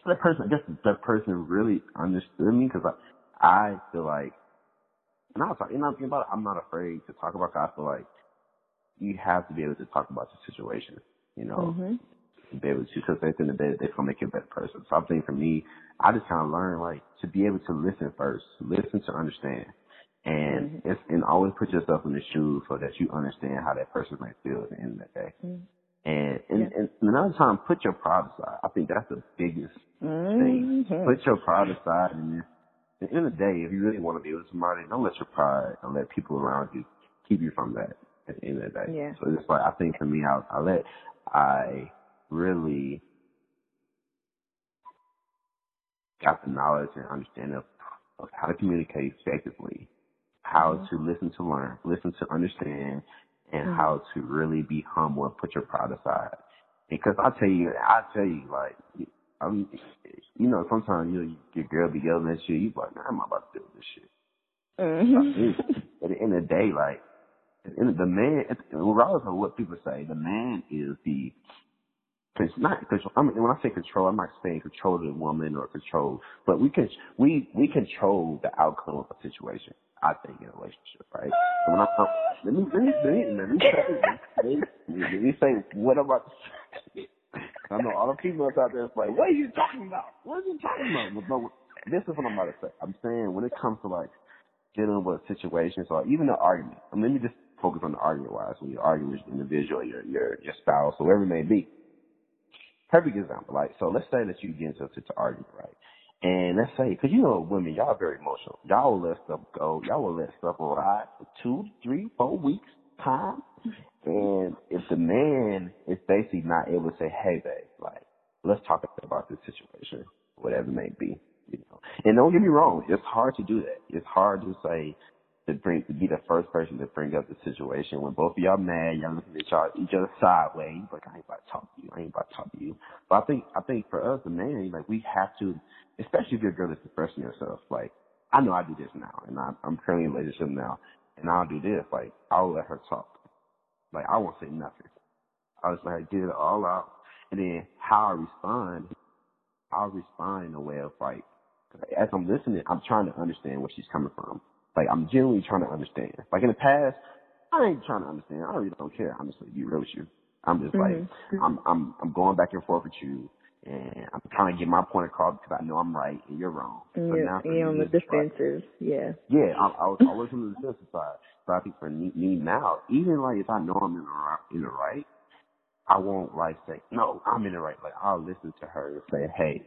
that person, I guess that person really understood me because I, I feel like, and I was talking, you know, about it, I'm not afraid to talk about it. I feel like you have to be able to talk about the situation you know, mm-hmm. be able to, the end of the day, they're gonna make you a better person. So I think for me, I just kind of learned like to be able to listen first, listen to understand, and mm-hmm. it's, and always put yourself in the shoes so that you understand how that person might feel at the end of the day. Mm-hmm. And, and, yeah. and another time, put your pride aside. I think that's the biggest thing. Mm-hmm. Put your pride aside and at the end of the day, if you really want to be with somebody, don't let your pride and let people around you keep you from that at the end of the day. Yeah. So it's like I think for me, I, I let I really got the knowledge and understanding of, of how to communicate effectively, how mm-hmm. to listen to learn, listen to understand, and mm-hmm. how to really be humble and put your pride aside. Because I tell you, I tell you, like, I'm, you know, sometimes you know, your girl be yelling at you, you like, man, I'm not about to do this shit. Mm-hmm. at the end of the day, like, the man, regardless of what people say, the man is the it's not control. I mean, when I say control, I'm not saying control the woman or control, but we can we we control the outcome of a situation. I think in a relationship, right? So when I come, let me let me let me, let me say let me, let me say what about. I know all the people out there is like, what are you talking about? What are you talking about? But, but this is what I'm about to say. I'm saying when it comes to like dealing with situations or even an argument. I mean, let me just focus on the argument wise when you're arguing with an individual, your your your spouse, whoever it may be. Perfect example, like so. Let's say that you get into an argument, right? And let's say, because you know, women, y'all very emotional. Y'all will let stuff go. Y'all will let stuff ride for two, three, four weeks time. And if the man is basically not able to say, "Hey, babe, like, let's talk about this situation, whatever it may be," you know. And don't get me wrong, it's hard to do that. It's hard to say, to bring to be the first person to bring up the situation when both of y'all mad, y'all looking at y'all each other sideways, like I ain't about to talk to you, I ain't about to talk to you. But I think I think for us the man, like we have to especially if your girl is expressing yourself, like I know I do this now, and I, I'm currently in a relationship now, and I'll do this. Like I'll let her talk. Like I won't say nothing. I'll just let her get it all out, and then how I respond, I'll respond in a way of like, as I'm listening, I'm trying to understand where she's coming from. Like I'm genuinely trying to understand. Like in the past, I ain't trying to understand. I really don't care, honestly, to be real with you. I'm just mm-hmm. like, I'm, I'm, I'm going back and forth with you and I'm trying to get my point across because I know I'm right and you're wrong. And you're, now you're on the defensive, yeah. Yeah, I, I was always on the defensive side. But I think for me, me now, even like if I know I'm in the right, in the right, I won't like say no, I'm in the right. Like I'll listen to her and say, hey,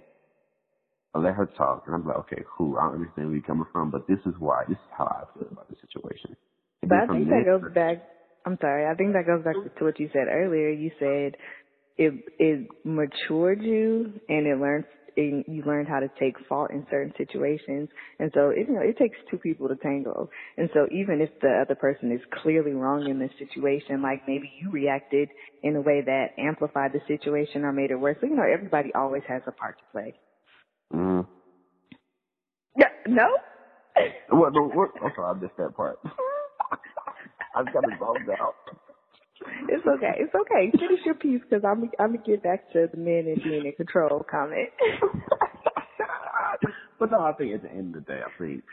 I'll let her talk, and I'm like, okay, cool. I don't understand where you're coming from, but this is why. This is how I feel about the situation. but I think that goes back. I'm sorry. I think that goes back to what you said earlier. You said it it matured you and it learned and you learned how to take fault in certain situations. And so it, you know, it takes two people to tango. And so even if the other person is clearly wrong in this situation, like maybe you reacted in a way that amplified the situation or made it worse. So, you know, everybody always has a part to play. Mm. Yeah, no? What, what, I'm sorry, I missed that part. I just got involved out. It's okay. It's okay. Finish your piece because I'm I'm gonna get back to the men and being in control comment. but no, I think at the end of the day, I think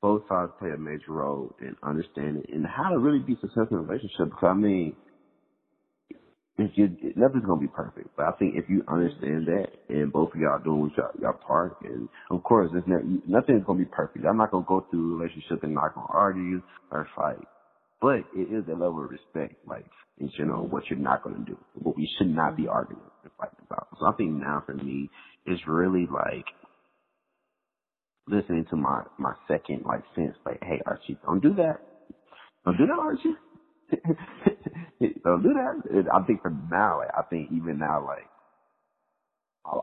both sides play a major role in understanding and how to really be successful in a relationship. Because I mean, if you nothing's gonna be perfect, but I think if you mm-hmm. understand that and both of y'all doing y'all, y'all part, and of course, there's no, nothing's gonna be perfect. I'm not gonna go through a relationship and not gonna argue or fight. But it is a level of respect, like in general, what you're not going to do, what we should not be mm-hmm. arguing and fighting about. So I think now for me, it's really like listening to my my second like sense, like, hey Archie, don't do that, don't do that, Archie, don't do that. I think for now, like, I think even now, like.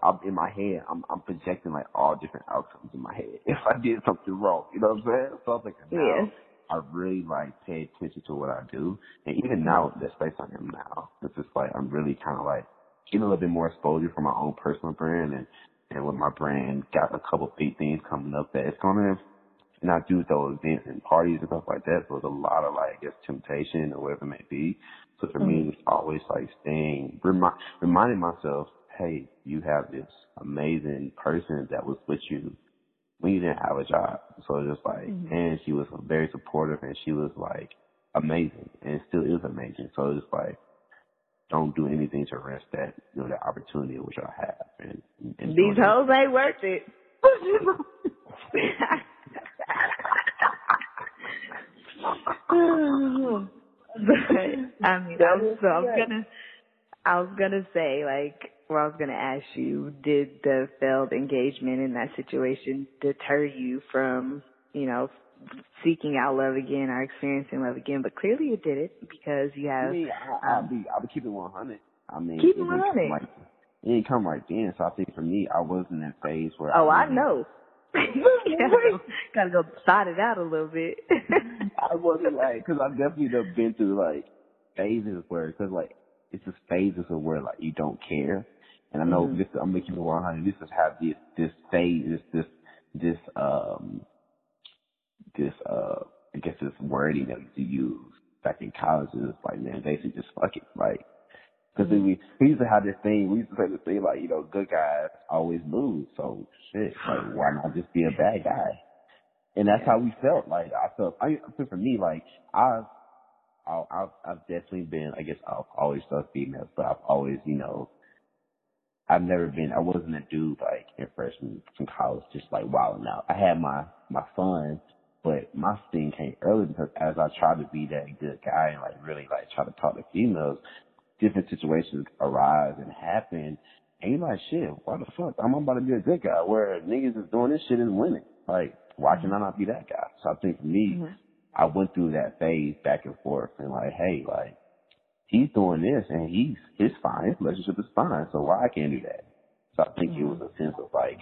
I'm in my head. I'm I'm projecting like all different outcomes in my head if I did something wrong. You know what I'm saying? So I think now, yeah I really like pay attention to what I do. And even now, the space I am now, it's just like I'm really kind of like getting a little bit more exposure for my own personal brand and and with my brand, got a couple big things coming up that it's gonna and I do those events and parties and stuff like that. So there's a lot of like I guess temptation or whatever it may be. So for mm-hmm. me, it's always like staying remi- reminding myself, hey, you have this amazing person that was with you when you didn't have a job. So just like, mm-hmm. and she was very supportive and she was like amazing and still is amazing. So it's like, don't do anything to risk that, you know, that opportunity which I have. And, and these hoes ain't worth it. I mean, I was, so I was gonna, I was gonna say like, well, I was going to ask you, did the failed engagement in that situation deter you from, you know, seeking out love again or experiencing love again? But clearly it did it because you have. Me, I, I'll um, be, I'll be keeping 100. I mean, keep it 100. Like, it didn't come right then. So I think for me, I was in that phase where. Oh, I, I know. gotta, gotta go side it out a little bit. I wasn't like, cause I've definitely been through like phases where, cause like, it's just phases of where like you don't care and I know mm-hmm. this, I'm making it 100. This is how this, this phase, this, this, this, um, this, uh, I guess this wording that we use back in college is like, man, basically just fuck it, right? Because mm-hmm. we, we used to have this thing, we used to say this thing like, you know, good guys always lose. So shit, like, why not just be a bad guy? And that's how we felt. Like, I felt, I, I think for me, like, I've, I've, I've definitely been, I guess I've always loved females, but I've always, you know, I've never been, I wasn't a dude like in freshman from college, just like wilding out. I had my, my fun, but my thing came early because as I tried to be that good guy and like really like try to talk to females, different situations arise and happen. And you're like, shit, why the fuck? I'm about to be a good guy where niggas is doing this shit and winning. Like, why can I not be that guy? So I think for me, mm-hmm. I went through that phase back and forth and like, hey, like, he's doing this and he's his fine. His relationship is fine. So why I can't do that? So I think mm-hmm. it was a sense of like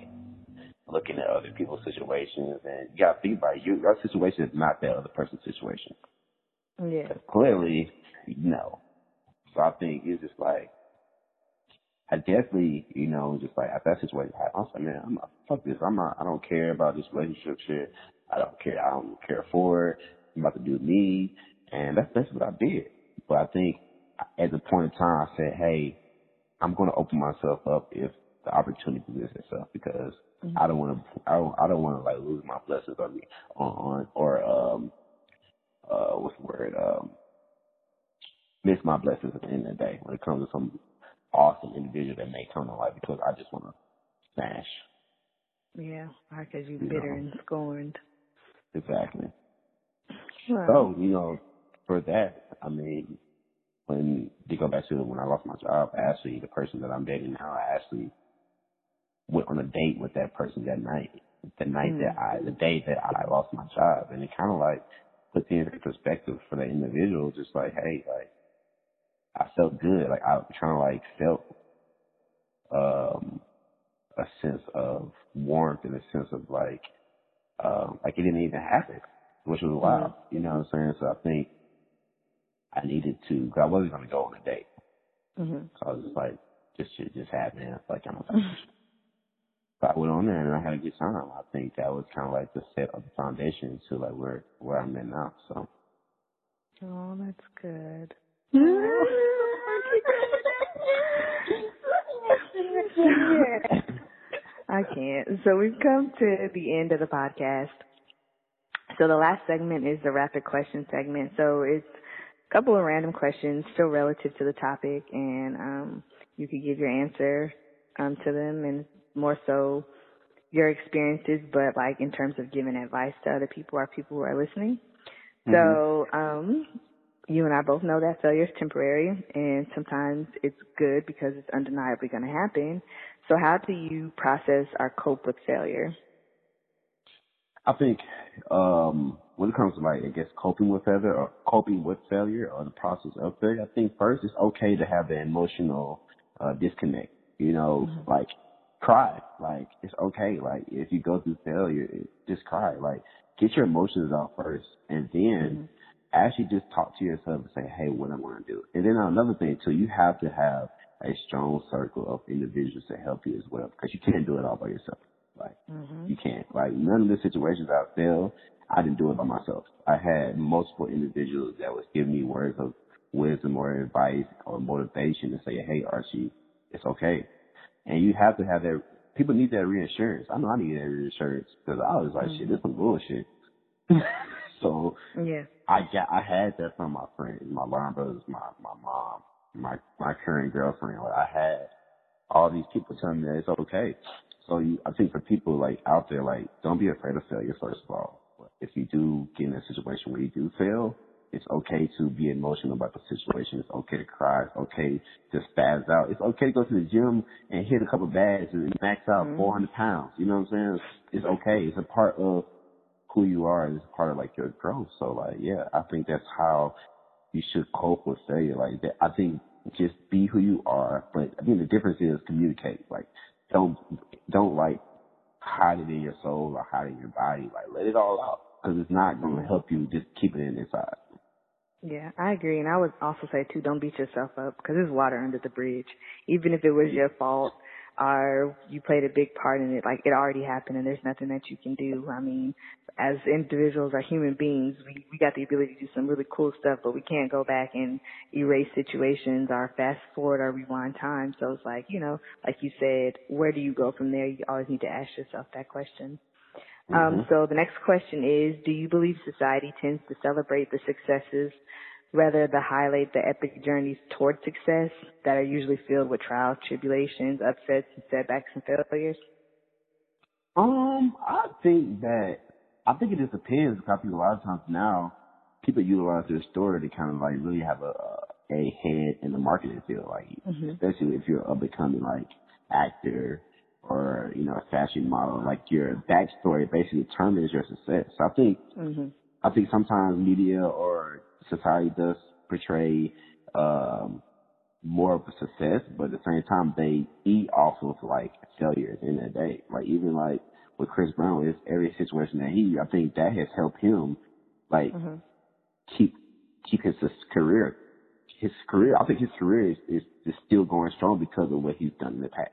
looking at other people's situations and you gotta think about it. Your, your situation is not that other person's situation. Yeah. Clearly, no. So I think it's just like I definitely, you know, just like after that situation happened, I was like, man, I'm not, fuck this. I'm not, I don't care about this relationship shit. I don't care. I don't care for it. I'm about to do me. And that's, that's what I did. But I think at the point in time, I said, hey, I'm going to open myself up if the opportunity presents itself because mm-hmm. I don't want to, I don't, I don't want to like lose my blessings on me, on or, um, uh, what's the word, um, miss my blessings at the end of the day when it comes to some awesome individual that may come to life because I just want to smash. Yeah, because you're bitter know. and scorned. Exactly. Well, so, you know, for that, I mean, when to go back to when I lost my job, actually, the person that I'm dating now, I actually went on a date with that person that night. The night mm. that I, the day that I lost my job. And it kind of like put things in perspective for the individual, just like, hey, like, I felt good. Like I kind of like felt um a sense of warmth and a sense of like um like it didn't even happen, which was wild. Mm-hmm. You know what I'm saying? So I think I needed to. Cause I wasn't gonna go on a date. Mm-hmm. So I was just like, this shit just happened. Like I'm. So I went on there and I had a good time. I think that was kind of like the set of the foundation to like where where I'm at now. So. Oh, that's good. I can't. So we've come to the end of the podcast. So the last segment is the rapid question segment. So it's a couple of random questions still relative to the topic and um, you could give your answer um, to them and more so your experiences, but like in terms of giving advice to other people or people who are listening. Mm-hmm. So um, you and I both know that failure is temporary and sometimes it's good because it's undeniably going to happen. So how do you process or cope with failure? I think um, when it comes to like I guess coping with failure or coping with failure or the process of failure, I think first it's okay to have the emotional uh, disconnect. You know, mm-hmm. like cry. Like it's okay. Like if you go through failure, just cry. Like get your emotions out first, and then mm-hmm actually just talk to yourself and say, hey, what I want to do. And then another thing too, you have to have a strong circle of individuals to help you as well because you can't do it all by yourself. Like mm-hmm. you can't. Like none of the situations I failed, I didn't do it by myself. I had multiple individuals that was giving me words of wisdom or advice or motivation to say, hey, Archie, it's okay. And you have to have that. People need that reassurance. I know I need that reassurance because I was like, mm-hmm. shit, this is bullshit. so yeah, I got I had that from my friends, my line brothers, my my mom, my my current girlfriend. Like I had all these people telling me that it's okay. So you, I think for people like out there, like don't be afraid of failure. First of all, if you do get in a situation where you do fail, it's okay to be emotional about the situation. It's okay to cry. It's okay to spaz out. It's okay to go to the gym and hit a couple bags and max out mm-hmm. 400 pounds. You know what I'm saying? It's okay. It's a part of who you are is part of like your growth. So like, yeah, I think that's how you should cope with failure. Like that, I think just be who you are. But I think the difference is communicate. Like don't, don't like hide it in your soul or hide it in your body. Like let it all out because it's not going to mm-hmm. help you just keep it in inside. Yeah, I agree. And I would also say too, don't beat yourself up because there's water under the bridge. Even if it was your fault, are you played a big part in it. Like it already happened and there's nothing that you can do. I mean, as individuals or human beings, we, we got the ability to do some really cool stuff, but we can't go back and erase situations or fast forward or rewind time. So it's like, you know, like you said, where do you go from there? You always need to ask yourself that question. Um, mm-hmm. Um, so the next question is, do you believe society tends to celebrate the successes rather than highlight the epic journeys toward success that are usually filled with trials, tribulations, upsets, and setbacks and failures? Um, I think that I think it just depends because people a lot of times now people utilize their story to kind of like really have a a head in the marketing field, like mm-hmm. especially if you're a becoming like actor or you know a fashion model, like your backstory basically determines your success. So I think mm-hmm. I think sometimes media or society does portray um, more of a success, but at the same time they eat off of like failures in the day. Like even like with Chris Brown, is every situation that he, I think that has helped him like mm-hmm. keep keep his career his career, I think his career is, is, is still going strong because of what he's done in the past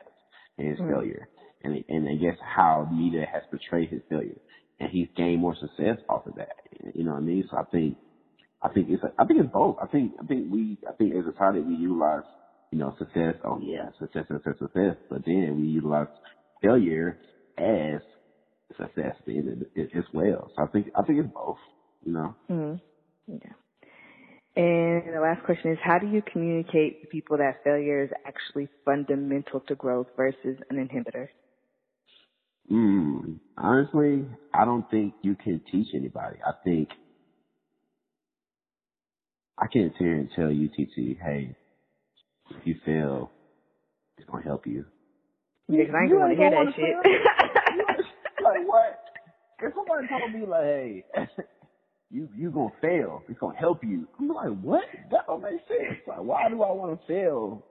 and his mm. failure. And, and I guess how media has portrayed his failure. And he's gained more success off of that. You know what I mean? So I think, I think it's, I think it's both. I think, I think we, I think as a society we utilize, you know, success. Oh yeah, success, success, success. But then we utilize failure as success as well. So I think, I think it's both, you know? Mm-hmm. Yeah. And the last question is, how do you communicate to people that failure is actually fundamental to growth versus an inhibitor? Mm, honestly, I don't think you can teach anybody. I think I can't sit here and tell you, TT, hey, if you fail, it's gonna help you. Yeah, cause I ain't gonna hear that shit. like what? If somebody told me like, hey, you you gonna fail. It's gonna help you. I'm like, what? That don't make sense. Like, why do I want to fail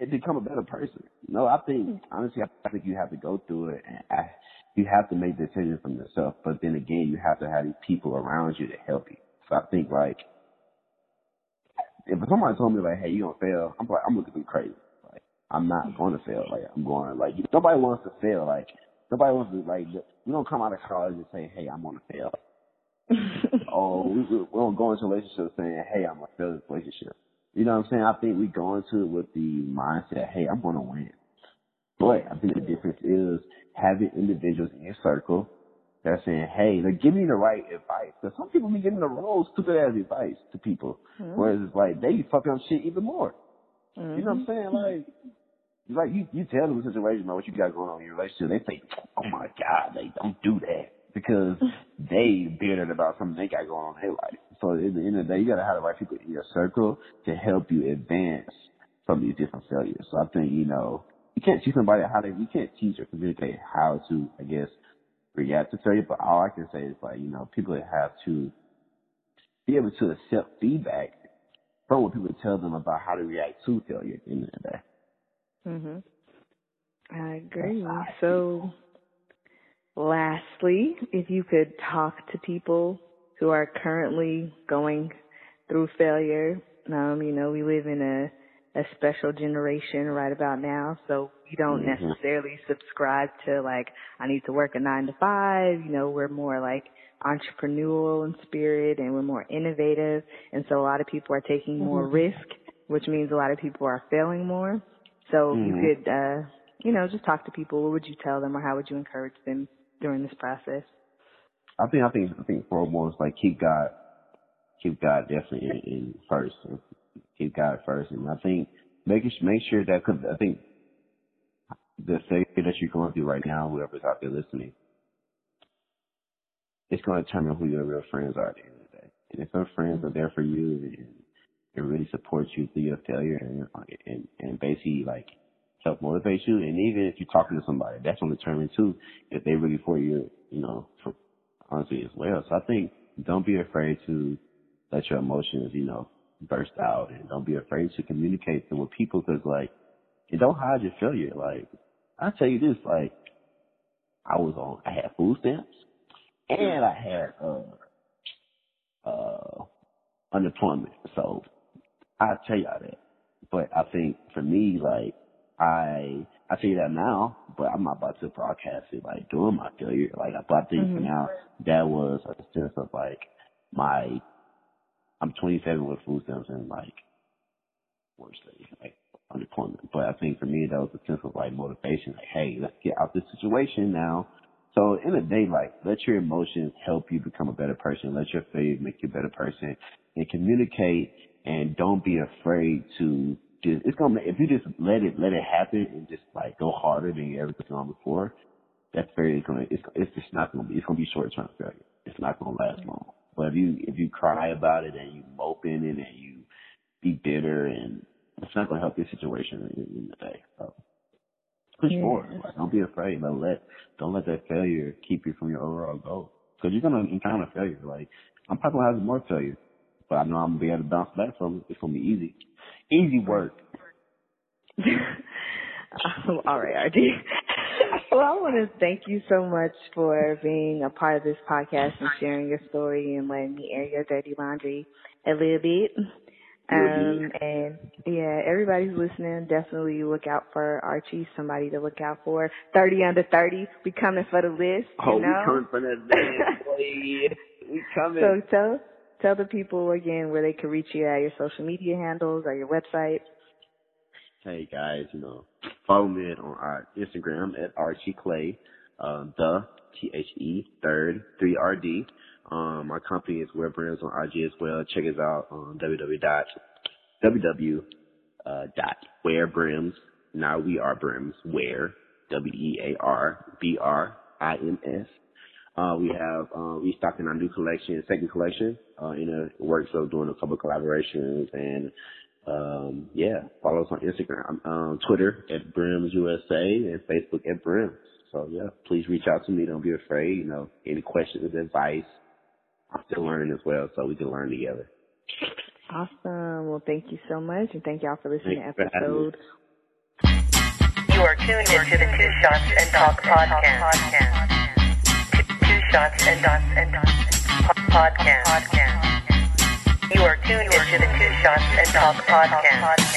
and become a better person? No, I think honestly, I think you have to go through it, and I, you have to make decisions from yourself. But then again, you have to have these people around you to help you. So I think like, if somebody told me like, hey, you gonna fail, I'm like, I'm looking at them crazy. Like, I'm not going to fail. Like, I'm going like nobody wants to fail. Like, nobody wants to like. You don't come out of college and say, hey, I'm gonna fail oh, we, we don't go into relationships relationship saying, hey, I'm going to fail this relationship. You know what I'm saying? I think we go into it with the mindset, hey, I'm going to win. But I think the difference is having individuals in your circle that are saying, hey, they're giving you the right advice. Because some people be giving the wrong stupid ass advice to people. Mm-hmm. Whereas it's like, they fucking up shit even more. Mm-hmm. You know what I'm saying? Like, like you, you tell them the situation about what you got going on in your relationship. They say, oh my God, they don't do that because they bitter about something they got going on in their life. So at the end of the day, you gotta have the right people in your circle to help you advance from these different failures. So I think, you know, you can't teach somebody how to, you can't teach or communicate how to, I guess, react to failure, but all I can say is like, you know, people have to be able to accept feedback from what people tell them about how to react to failure at the end of the day. Mhm. I agree. So Lastly, if you could talk to people who are currently going through failure, um, you know, we live in a a special generation right about now, so we don't mm-hmm. necessarily subscribe to like I need to work a nine to five. You know, we're more like entrepreneurial in spirit, and we're more innovative, and so a lot of people are taking mm-hmm. more risk, which means a lot of people are failing more. So mm-hmm. you could, uh, you know, just talk to people. What would you tell them, or how would you encourage them during this process? I think I think I think foremost like keep God keep God definitely in, in first. Keep God first, and I think making make sure that because I think the failure that you're going through right now, whoever's out there listening, it's going to determine who your real friends are at the end of the day. And if your friends are there for you and, and really support you through your failure and, and and basically like help motivate you. And even if you're talking to somebody, that's going to determine too if they really for you, you know, for honestly as well. So I think don't be afraid to let your emotions, you know, burst out and don't be afraid to communicate them with people because like, and don't hide your failure. Like, i tell you this, like, I was on, I had food stamps and I had, uh, uh, unemployment. So I tell y'all that. But I think for me, like, I I say that now, but I'm not about to broadcast it like during my failure. Like I I think mm-hmm. now that was a sense of like my I'm 27 with food stamps and like worst day, like unemployment. But I think for me that was a sense of like motivation. Like, hey, let's get out this situation now. So in the day, like let your emotions help you become a better person. Let your failure make you a better person, and communicate. And don't be afraid to just it's gonna if you just let it let it happen and just like go harder than you ever gone before, that's very gonna it's it's just not gonna be it's gonna be short term failure. It's not gonna last long. But if you if you cry about it and you mope in it and you be bitter and it's not gonna help your situation in, in the day. So push yeah. forward. Like, don't be afraid. But let don't let that failure keep you from your overall goal. Because you're gonna encounter failure. Like I'm probably gonna have more failure, but I know I'm gonna be able to bounce back from it. It's gonna be easy. Easy work. Oh, all right, RD. Well, I want to thank you so much for being a part of this podcast and sharing your story and letting me air your dirty laundry a little bit. Um, and yeah, everybody's listening. Definitely look out for Archie. Somebody to look out for. Thirty under thirty. We coming for the list. Oh, you know? we coming for that list, we coming. So tell tell the people again where they can reach you at your social media handles or your website. Hey guys, you know, follow me on our Instagram at Archie Clay, um, the T H E third three R D. Um, company is Wear Brims on IG as well. Check us out on www dot www uh, dot Wear Brims. Now we are Brims. Wear W E A R B R I M S. Uh, we have uh, restocking our new collection, second collection, uh, in the works of doing a couple collaborations and um, yeah, follow us on Instagram, um, Twitter at Brims USA and Facebook at Brims. So yeah, please reach out to me. Don't be afraid. You know, any questions, advice. I'm still learning as well, so we can learn together. Awesome. Well, thank you so much, and thank y'all for listening to episode. You are tuned into the Two Shots and Talk podcast. Two Shots and Talk podcast. You are tuned into the Two Shots and Talk podcast.